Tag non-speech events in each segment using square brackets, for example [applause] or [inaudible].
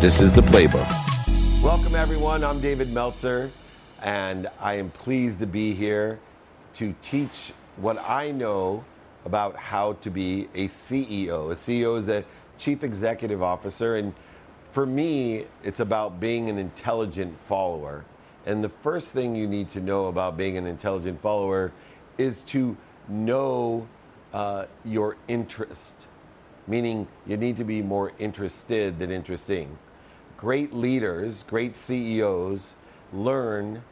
This is the playbook. Welcome, everyone. I'm David Meltzer, and I am pleased to be here to teach what I know about how to be a CEO. A CEO is a chief executive officer, and for me, it's about being an intelligent follower. And the first thing you need to know about being an intelligent follower is to know uh, your interest, meaning you need to be more interested than interesting. Great leaders, great CEOs learn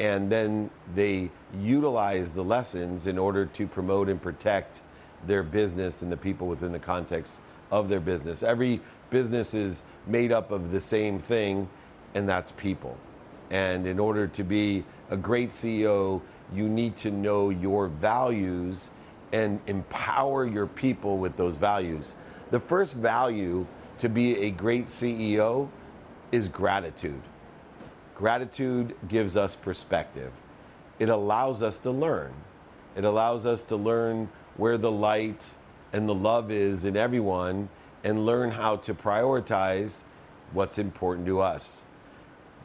and then they utilize the lessons in order to promote and protect their business and the people within the context of their business. Every business is made up of the same thing, and that's people. And in order to be a great CEO, you need to know your values and empower your people with those values. The first value to be a great CEO is gratitude. Gratitude gives us perspective. It allows us to learn. It allows us to learn where the light and the love is in everyone and learn how to prioritize what's important to us.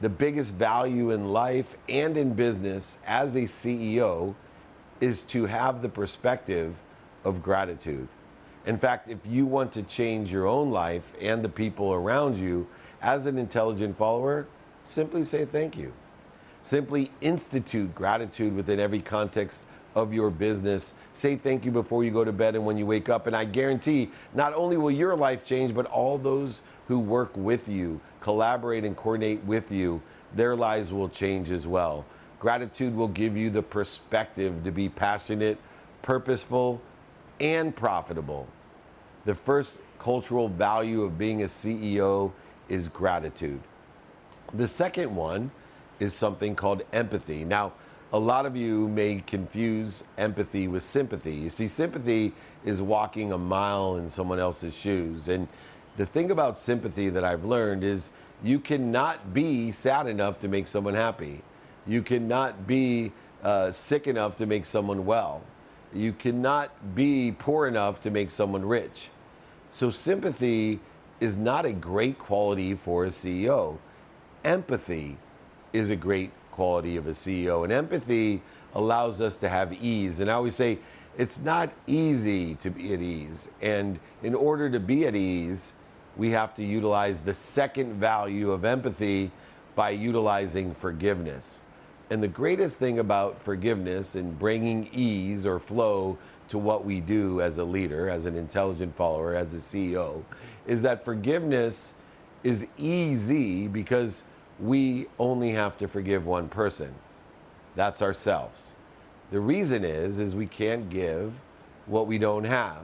The biggest value in life and in business as a CEO is to have the perspective of gratitude. In fact, if you want to change your own life and the people around you as an intelligent follower, simply say thank you. Simply institute gratitude within every context of your business. Say thank you before you go to bed and when you wake up. And I guarantee not only will your life change, but all those who work with you, collaborate and coordinate with you, their lives will change as well. Gratitude will give you the perspective to be passionate, purposeful, and profitable. The first cultural value of being a CEO is gratitude. The second one is something called empathy. Now, a lot of you may confuse empathy with sympathy. You see, sympathy is walking a mile in someone else's shoes. And the thing about sympathy that I've learned is you cannot be sad enough to make someone happy. You cannot be uh, sick enough to make someone well. You cannot be poor enough to make someone rich. So, sympathy is not a great quality for a CEO. Empathy is a great quality of a CEO. And empathy allows us to have ease. And I always say it's not easy to be at ease. And in order to be at ease, we have to utilize the second value of empathy by utilizing forgiveness. And the greatest thing about forgiveness and bringing ease or flow to what we do as a leader, as an intelligent follower, as a CEO, is that forgiveness is easy because we only have to forgive one person. That's ourselves. The reason is is we can't give what we don't have.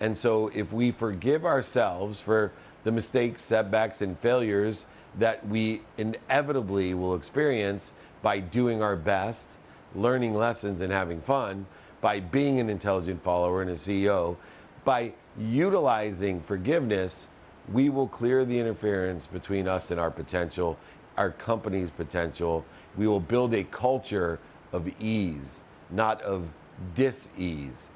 And so if we forgive ourselves for the mistakes, setbacks and failures that we inevitably will experience by doing our best, learning lessons and having fun, by being an intelligent follower and a CEO, by utilizing forgiveness, we will clear the interference between us and our potential our company's potential. We will build a culture of ease, not of dis-ease.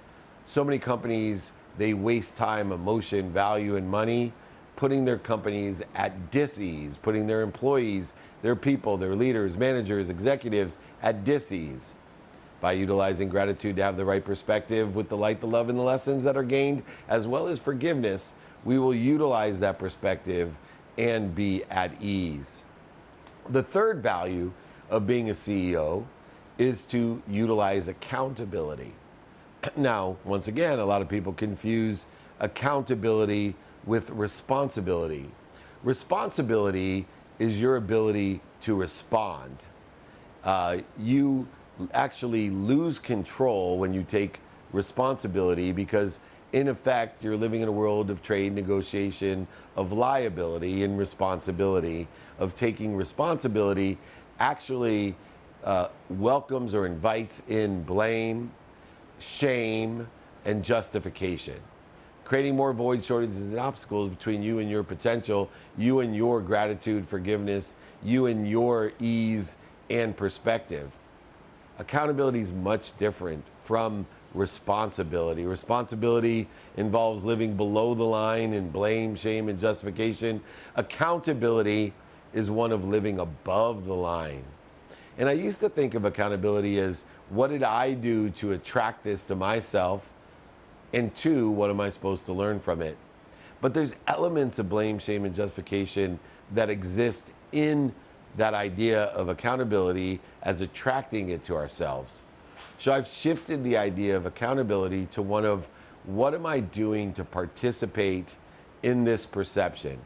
So many companies, they waste time, emotion, value, and money putting their companies at dis-ease, putting their employees, their people, their leaders, managers, executives at dis-ease by utilizing gratitude to have the right perspective with the light, the love, and the lessons that are gained, as well as forgiveness, we will utilize that perspective and be at ease. The third value of being a CEO is to utilize accountability. [clears throat] Now, once again, a lot of people confuse accountability with responsibility. Responsibility is your ability to respond. Uh, you actually lose control when you take responsibility because in effect, you're living in a world of trade negotiation, of liability and responsibility, of taking responsibility, actually uh, welcomes or invites in blame, shame, and justification. Creating more void shortages and obstacles between you and your potential, you and your gratitude, forgiveness, you and your ease and perspective. Accountability is much different from responsibility. Responsibility involves living below the line in blame, shame, and justification. Accountability is one of living above the line. And I used to think of accountability as what did I do to attract this to myself? And two, what am I supposed to learn from it? But there's elements of blame, shame, and justification that exist in that idea of accountability as attracting it to ourselves. So I've shifted the idea of accountability to one of what am I doing to participate in this perception?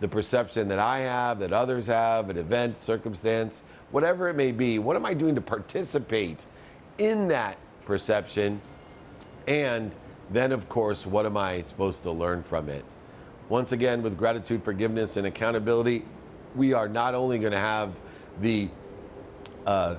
The perception that I have, that others have, an event, circumstance, whatever it may be. What am I doing to participate in that perception? And then, of course, what am I supposed to learn from it? Once again, with gratitude, forgiveness, and accountability, we are not only going to have the uh,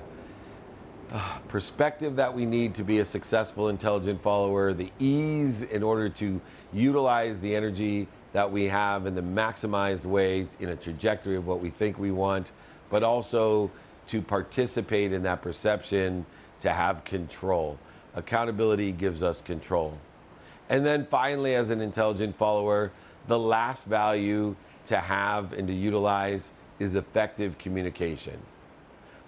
uh, perspective that we need to be a successful, intelligent follower, the ease in order to utilize the energy that we have in the maximized way in a trajectory of what we think we want, but also to participate in that perception to have control. Accountability gives us control. And then finally, as an intelligent follower, the last value to have and to utilize is effective communication.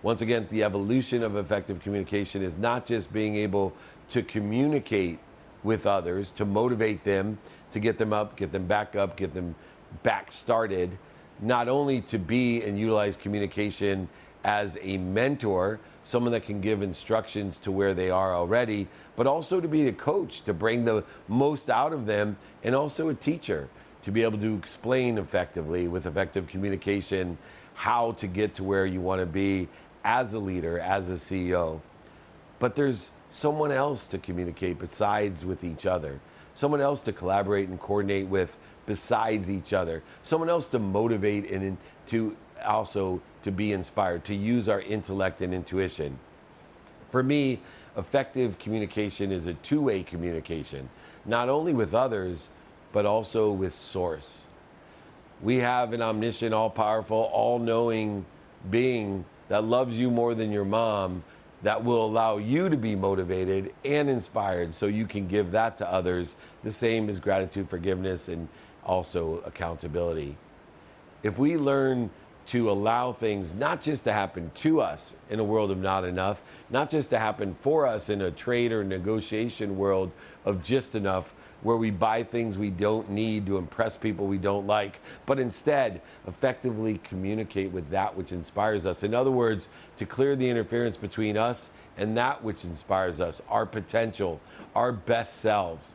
Once again, the evolution of effective communication is not just being able to communicate with others, to motivate them, to get them up, get them back up, get them back started, not only to be and utilize communication as a mentor, someone that can give instructions to where they are already, but also to be a coach, to bring the most out of them, and also a teacher to be able to explain effectively with effective communication how to get to where you want to be as a leader, as a CEO. But there's someone else to communicate besides with each other, someone else to collaborate and coordinate with besides each other, someone else to motivate and to also to be inspired, to use our intellect and intuition. For me, effective communication is a two way communication, not only with others, but also with Source. We have an omniscient, all powerful, all knowing being that loves you more than your mom that will allow you to be motivated and inspired so you can give that to others. The same as gratitude, forgiveness, and also accountability. If we learn to allow things not just to happen to us in a world of not enough, not just to happen for us in a trade or negotiation world of just enough, where we buy things we don't need to impress people we don't like, but instead effectively communicate with that which inspires us. In other words, to clear the interference between us and that which inspires us, our potential, our best selves.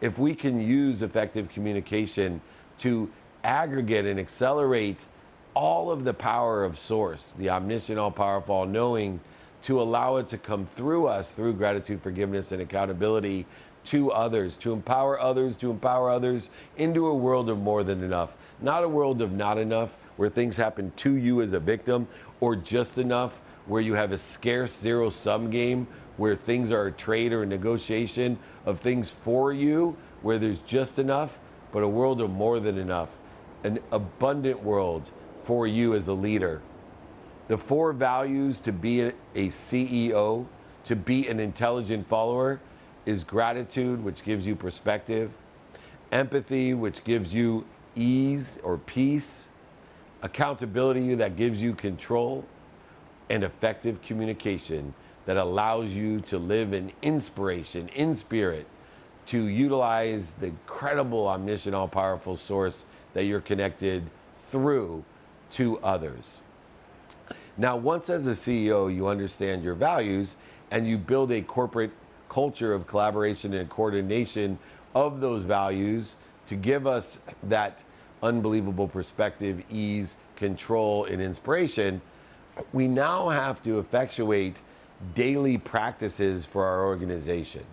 If we can use effective communication to aggregate and accelerate all of the power of Source, the omniscient, all powerful, all knowing, to allow it to come through us through gratitude, forgiveness, and accountability to others, to empower others, to empower others into a world of more than enough. Not a world of not enough where things happen to you as a victim, or just enough where you have a scarce zero sum game where things are a trade or a negotiation of things for you, where there's just enough, but a world of more than enough. An abundant world for you as a leader. The four values to be a CEO, to be an intelligent follower, is gratitude, which gives you perspective, empathy, which gives you ease or peace, accountability that gives you control, and effective communication that allows you to live in inspiration, in spirit, to utilize the credible, omniscient, all powerful source that you're connected through to others. Now, once as a CEO, you understand your values and you build a corporate culture of collaboration and coordination of those values to give us that unbelievable perspective, ease, control, and inspiration, we now have to effectuate daily practices for our organization.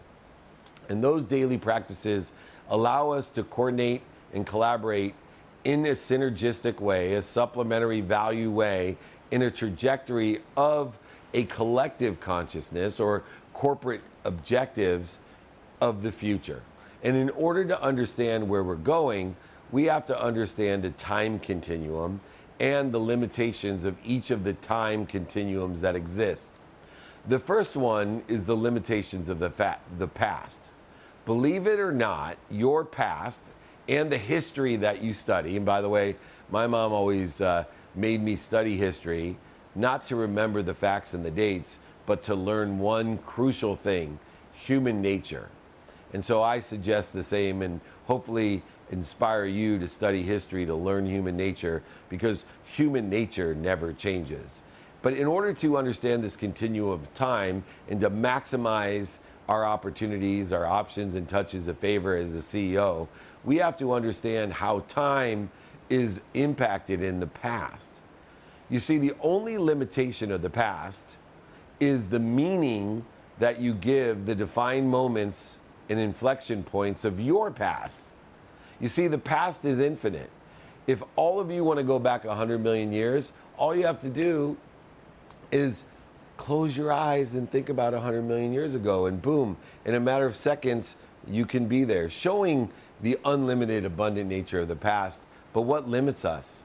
And those daily practices allow us to coordinate and collaborate in a synergistic way, a supplementary value way, in a trajectory of a collective consciousness or corporate objectives of the future. And in order to understand where we're going, we have to understand the time continuum and the limitations of each of the time continuums that exist. The first one is the limitations of the, fa- the past. Believe it or not, your past and the history that you study, and by the way, my mom always uh, made me study history, not to remember the facts and the dates, but to learn one crucial thing human nature. And so I suggest the same and hopefully inspire you to study history to learn human nature because human nature never changes. But in order to understand this continuum of time and to maximize our opportunities, our options, and touches of favor as a CEO, we have to understand how time is impacted in the past. You see, the only limitation of the past is the meaning that you give the defined moments and inflection points of your past. You see, the past is infinite. If all of you want to go back 100 million years, all you have to do is close your eyes and think about 100 million years ago, and boom, in a matter of seconds, you can be there, showing the unlimited, abundant nature of the past. But what limits us?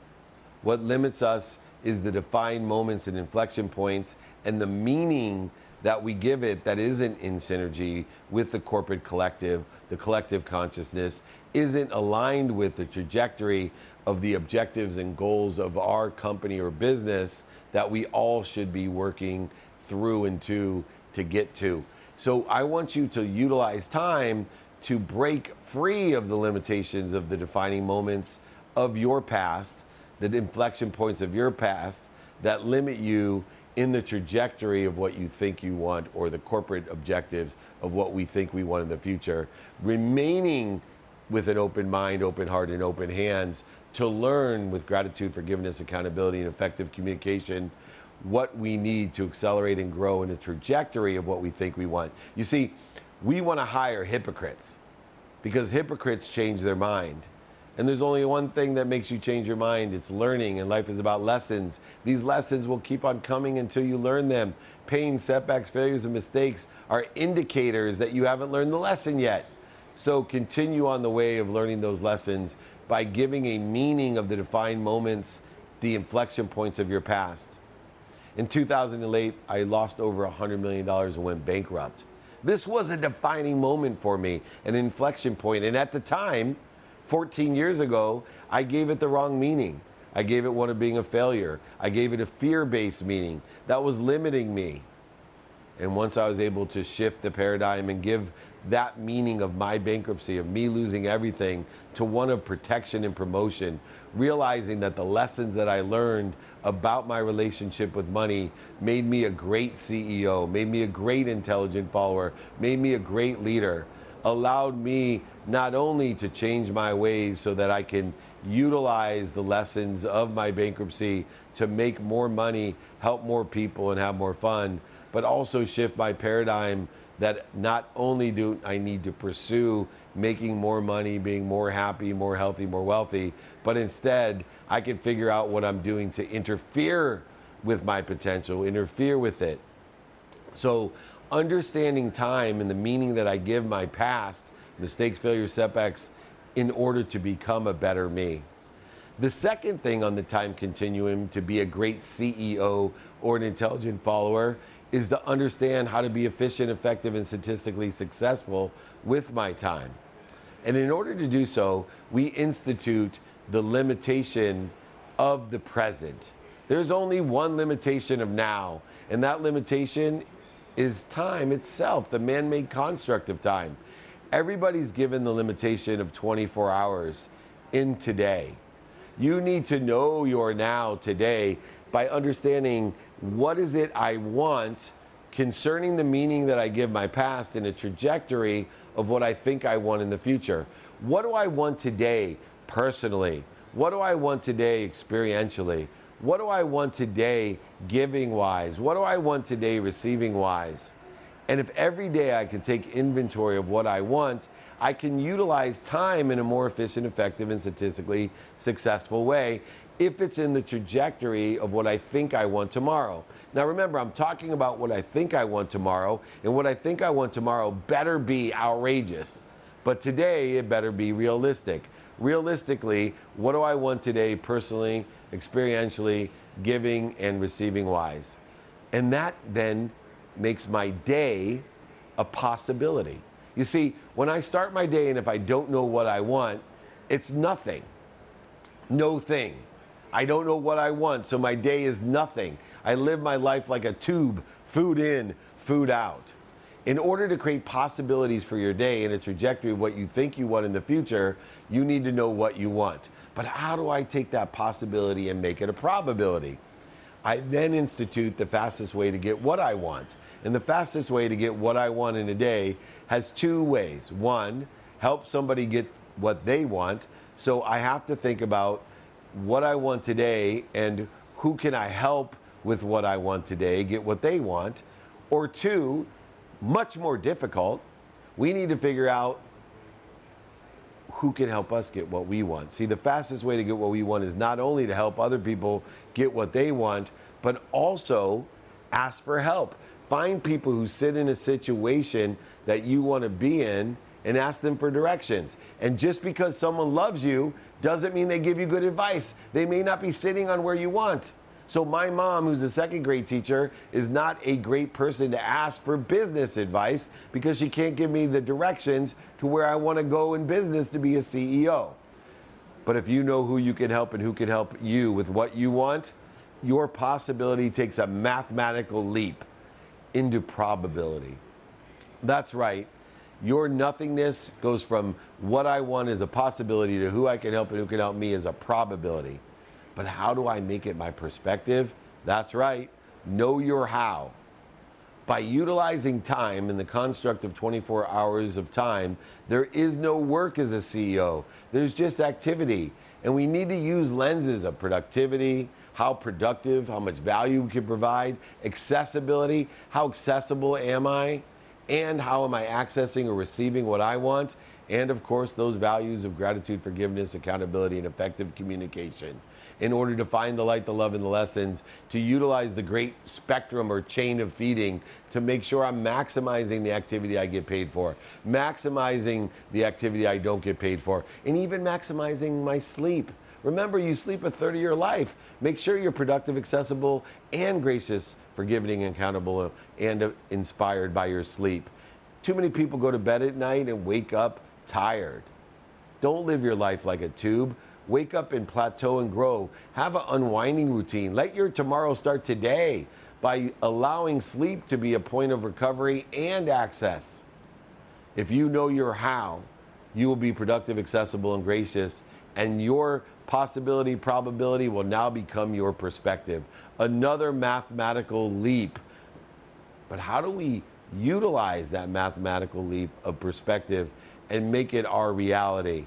What limits us is the defined moments and inflection points and the meaning that we give it that isn't in synergy with the corporate collective, the collective consciousness, isn't aligned with the trajectory of the objectives and goals of our company or business that we all should be working through and to to get to. So I want you to utilize time to break free of the limitations of the defining moments of your past, the inflection points of your past that limit you in the trajectory of what you think you want or the corporate objectives of what we think we want in the future, remaining with an open mind, open heart, and open hands to learn with gratitude, forgiveness, accountability, and effective communication what we need to accelerate and grow in the trajectory of what we think we want. You see, we want to hire hypocrites because hypocrites change their mind. And there's only one thing that makes you change your mind it's learning, and life is about lessons. These lessons will keep on coming until you learn them. Pain, setbacks, failures, and mistakes are indicators that you haven't learned the lesson yet. So continue on the way of learning those lessons by giving a meaning of the defined moments, the inflection points of your past. In 2008, I lost over $100 million and went bankrupt. This was a defining moment for me, an inflection point. And at the time, 14 years ago, I gave it the wrong meaning. I gave it one of being a failure. I gave it a fear based meaning that was limiting me. And once I was able to shift the paradigm and give that meaning of my bankruptcy, of me losing everything, to one of protection and promotion, realizing that the lessons that I learned about my relationship with money made me a great CEO, made me a great intelligent follower, made me a great leader, allowed me not only to change my ways so that I can utilize the lessons of my bankruptcy to make more money, help more people, and have more fun, but also shift my paradigm that not only do I need to pursue making more money, being more happy, more healthy, more wealthy, but instead I can figure out what I'm doing to interfere with my potential, interfere with it. So, understanding time and the meaning that I give my past, mistakes, failures, setbacks, in order to become a better me. The second thing on the time continuum to be a great CEO or an intelligent follower is to understand how to be efficient, effective, and statistically successful with my time. And in order to do so, we institute the limitation of the present. There's only one limitation of now, and that limitation is time itself, the man made construct of time. Everybody's given the limitation of 24 hours in today. You need to know your now today by understanding what is it I want concerning the meaning that I give my past and a trajectory of what I think I want in the future. What do I want today personally? What do I want today experientially? What do I want today giving wise? What do I want today receiving wise? And if every day I can take inventory of what I want, I can utilize time in a more efficient, effective, and statistically successful way if it's in the trajectory of what I think I want tomorrow. Now, remember, I'm talking about what I think I want tomorrow, and what I think I want tomorrow better be outrageous. But today, it better be realistic. Realistically, what do I want today, personally, experientially, giving, and receiving wise? And that then makes my day a possibility. You see, when I start my day and if I don't know what I want, it's nothing. No thing. I don't know what I want, so my day is nothing. I live my life like a tube, food in, food out. In order to create possibilities for your day and a trajectory of what you think you want in the future, you need to know what you want. But how do I take that possibility and make it a probability? I then institute the fastest way to get what I want. And the fastest way to get what I want in a day has two ways. One, help somebody get what they want. So I have to think about what I want today and who can I help with what I want today, get what they want. Or two, much more difficult, we need to figure out who can help us get what we want. See, the fastest way to get what we want is not only to help other people get what they want, but also ask for help. Find people who sit in a situation that you want to be in and ask them for directions. And just because someone loves you doesn't mean they give you good advice. They may not be sitting on where you want. So, my mom, who's a second grade teacher, is not a great person to ask for business advice because she can't give me the directions to where I want to go in business to be a CEO. But if you know who you can help and who can help you with what you want, your possibility takes a mathematical leap into probability. That's right. Your nothingness goes from what I want is a possibility to who I can help and who can help me is a probability. But how do I make it my perspective? That's right. Know your how. By utilizing time in the construct of 24 hours of time, there is no work as a CEO. There's just activity. And we need to use lenses of productivity, how productive, how much value we can provide, accessibility, how accessible am I, and how am I accessing or receiving what I want, and of course, those values of gratitude, forgiveness, accountability, and effective communication in order to find the light, the love, and the lessons, to utilize the great spectrum or chain of feeding to make sure I'm maximizing the activity I get paid for, maximizing the activity I don't get paid for, and even maximizing my sleep. Remember, you sleep a 30 year life. Make sure you're productive, accessible, and gracious, forgiving, and accountable, and uh, inspired by your sleep. Too many people go to bed at night and wake up tired. Don't live your life like a tube. Wake up and plateau and grow. Have an unwinding routine. Let your tomorrow start today by allowing sleep to be a point of recovery and access. If you know your how, you will be productive, accessible, and gracious, and your possibility, probability will now become your perspective. Another mathematical leap. But how do we utilize that mathematical leap of perspective and make it our reality?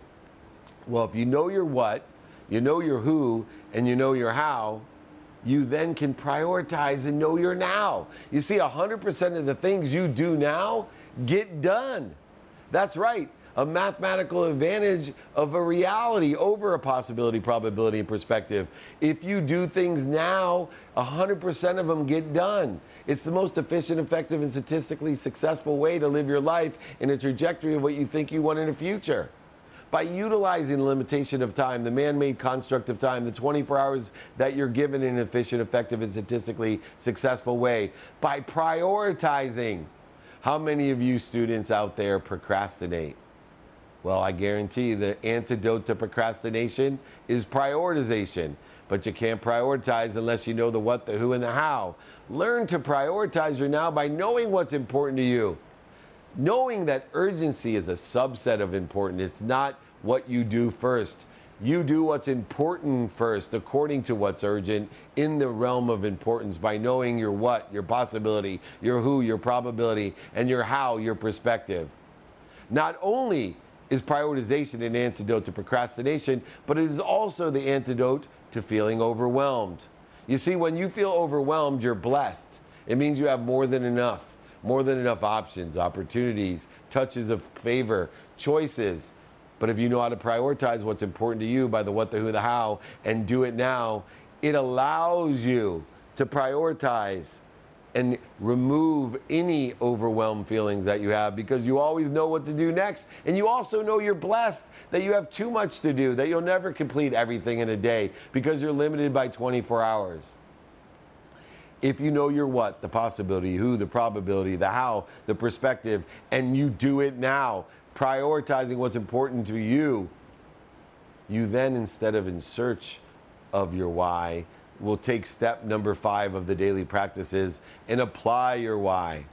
Well, if you know your what, you know your who, and you know your how, you then can prioritize and know your now. You see, 100% of the things you do now get done. That's right. A mathematical advantage of a reality over a possibility, probability, and perspective. If you do things now, 100% of them get done. It's the most efficient, effective, and statistically successful way to live your life in a trajectory of what you think you want in the future by utilizing the limitation of time, the man made construct of time, the 24 hours that you're given in an efficient, effective, and statistically successful way, by prioritizing. How many of you students out there procrastinate? Well, I guarantee the antidote to procrastination is prioritization. But you can't prioritize unless you know the what, the who, and the how. Learn to prioritize your now by knowing what's important to you knowing that urgency is a subset of important. It's not what you do first. You do what's important first, according to what's urgent in the realm of importance by knowing your what, your possibility, your who, your probability, and your how, your perspective. Not only is prioritization an antidote to procrastination, but it is also the antidote to feeling overwhelmed. You see, when you feel overwhelmed, you're blessed. It means you have more than enough more than enough options, opportunities, touches of favor, choices. But if you know how to prioritize what's important to you by the what, the who, the how, and do it now, it allows you to prioritize and remove any overwhelmed feelings that you have because you always know what to do next. And you also know you're blessed that you have too much to do, that you'll never complete everything in a day because you're limited by 24 hours. If you know your what, the possibility, who, the probability, the how, the perspective, and you do it now, prioritizing what's important to you, you then, instead of in search of your why, will take step number five of the daily practices and apply your why.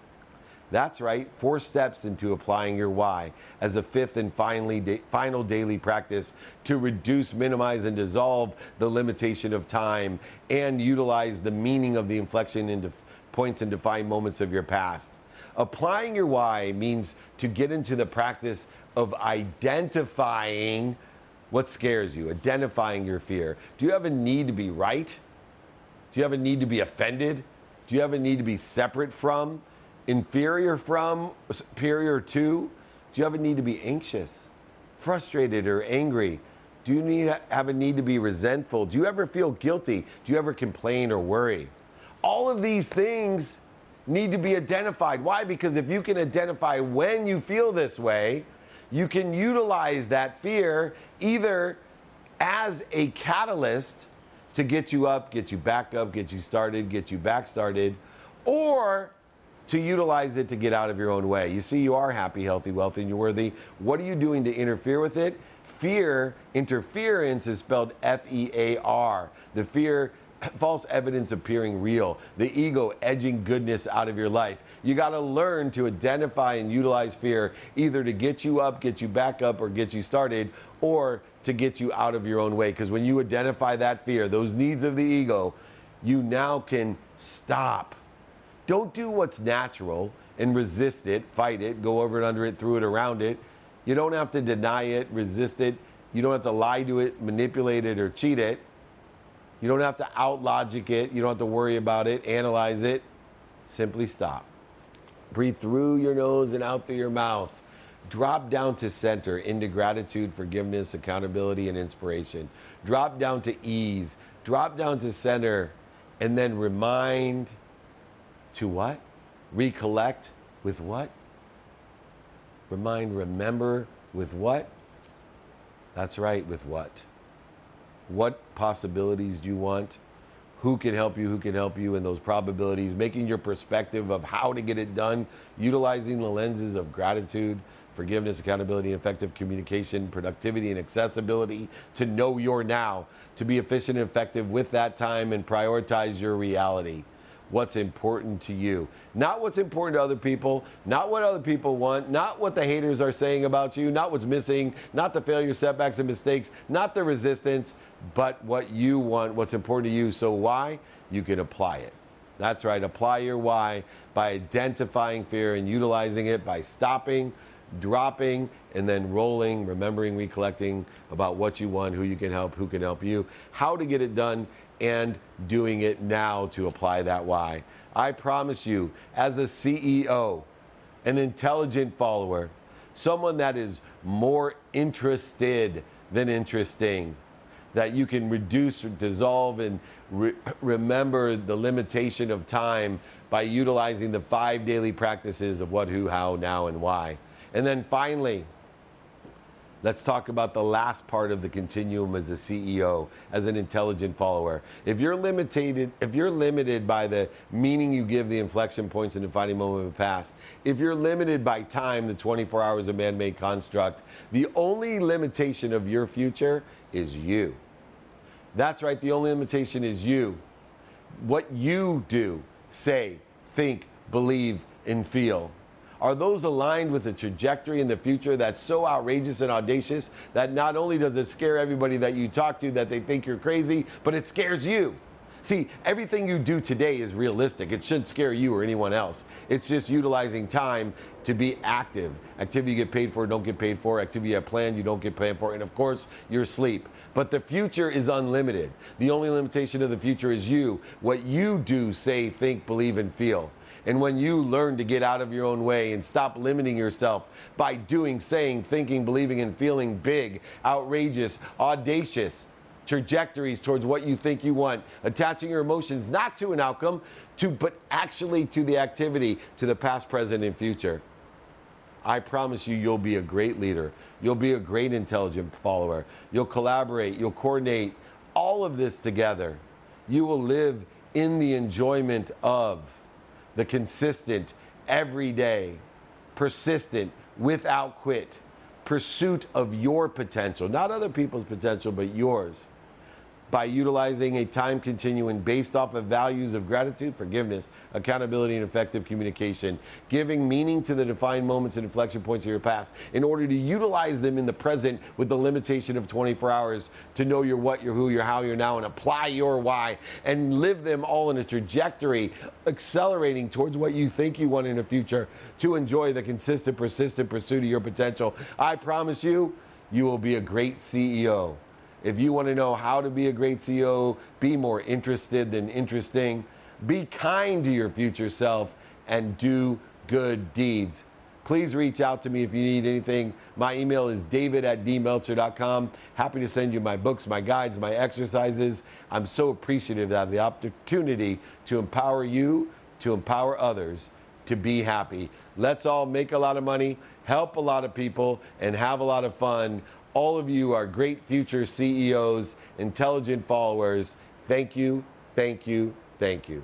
That's right, four steps into applying your why as a fifth and finally da- final daily practice to reduce, minimize, and dissolve the limitation of time and utilize the meaning of the inflection into points and define moments of your past. Applying your why means to get into the practice of identifying what scares you, identifying your fear. Do you have a need to be right? Do you have a need to be offended? Do you have a need to be separate from? inferior from, superior to? Do you have a need to be anxious, frustrated, or angry? Do you need, have a need to be resentful? Do you ever feel guilty? Do you ever complain or worry? All of these things need to be identified. Why? Because if you can identify when you feel this way, you can utilize that fear either as a catalyst to get you up, get you back up, get you started, get you back started, or to utilize it to get out of your own way. You see, you are happy, healthy, wealthy, and you're worthy. What are you doing to interfere with it? Fear, interference is spelled F E A R. The fear, [clears throat] false evidence appearing real. The ego edging goodness out of your life. You got to learn to identify and utilize fear either to get you up, get you back up, or get you started, or to get you out of your own way. Because when you identify that fear, those needs of the ego, you now can stop don't do what's natural and resist it, fight it, go over it, under it, through it, around it. You don't have to deny it, resist it. You don't have to lie to it, manipulate it, or cheat it. You don't have to outlogic it. You don't have to worry about it, analyze it. Simply stop. Breathe through your nose and out through your mouth. Drop down to center into gratitude, forgiveness, accountability, and inspiration. Drop down to ease. Drop down to center. And then remind to what? Recollect with what? Remind, remember with what? That's right, with what? What possibilities do you want? Who can help you? Who can help you in those probabilities? Making your perspective of how to get it done, utilizing the lenses of gratitude, forgiveness, accountability, effective communication, productivity, and accessibility to know your now, to be efficient and effective with that time and prioritize your reality what's important to you. Not what's important to other people, not what other people want, not what the haters are saying about you, not what's missing, not the failures, setbacks, and mistakes, not the resistance, but what you want, what's important to you. So, why? You can apply it. That's right, apply your why by identifying fear and utilizing it by stopping, dropping, and then rolling, remembering, recollecting about what you want, who you can help, who can help you, how to get it done, and doing it now to apply that why. I promise you, as a CEO, an intelligent follower, someone that is more interested than interesting, that you can reduce, dissolve, and re- remember the limitation of time by utilizing the five daily practices of what, who, how, now, and why. And then finally, Let's talk about the last part of the continuum as a CEO, as an intelligent follower. If you're limited, if you're limited by the meaning you give the inflection points and defining moment of the past, if you're limited by time, the 24 hours of man-made construct, the only limitation of your future is you. That's right, the only limitation is you. What you do, say, think, believe, and feel. Are those aligned with a trajectory in the future that's so outrageous and audacious that not only does it scare everybody that you talk to that they think you're crazy, but it scares you? See, everything you do today is realistic. It shouldn't scare you or anyone else. It's just utilizing time to be active. Activity you get paid for, don't get paid for. Activity you have planned, you don't get planned for. And of course, your sleep. But the future is unlimited. The only limitation of the future is you. What you do, say, think, believe, and feel. And when you learn to get out of your own way and stop limiting yourself by doing, saying, thinking, believing, and feeling big, outrageous, audacious trajectories towards what you think you want, attaching your emotions not to an outcome, to but actually to the activity, to the past, present, and future. I promise you, you'll be a great leader. You'll be a great intelligent follower. You'll collaborate, you'll coordinate all of this together. You will live in the enjoyment of the consistent, everyday, persistent, without quit pursuit of your potential, not other people's potential, but yours by utilizing a time continuum based off of values of gratitude, forgiveness, accountability, and effective communication, giving meaning to the defined moments and inflection points of your past in order to utilize them in the present with the limitation of 24 hours to know your what, your who, your how, your now, and apply your why and live them all in a trajectory accelerating towards what you think you want in the future to enjoy the consistent, persistent pursuit of your potential. I promise you, you will be a great CEO. If you want to know how to be a great CEO, be more interested than interesting, be kind to your future self, and do good deeds. Please reach out to me if you need anything. My email is david at dmeltzer.com. Happy to send you my books, my guides, my exercises. I'm so appreciative to have the opportunity to empower you, to empower others to be happy. Let's all make a lot of money, help a lot of people, and have a lot of fun. All of you are great future CEOs, intelligent followers. Thank you, thank you, thank you.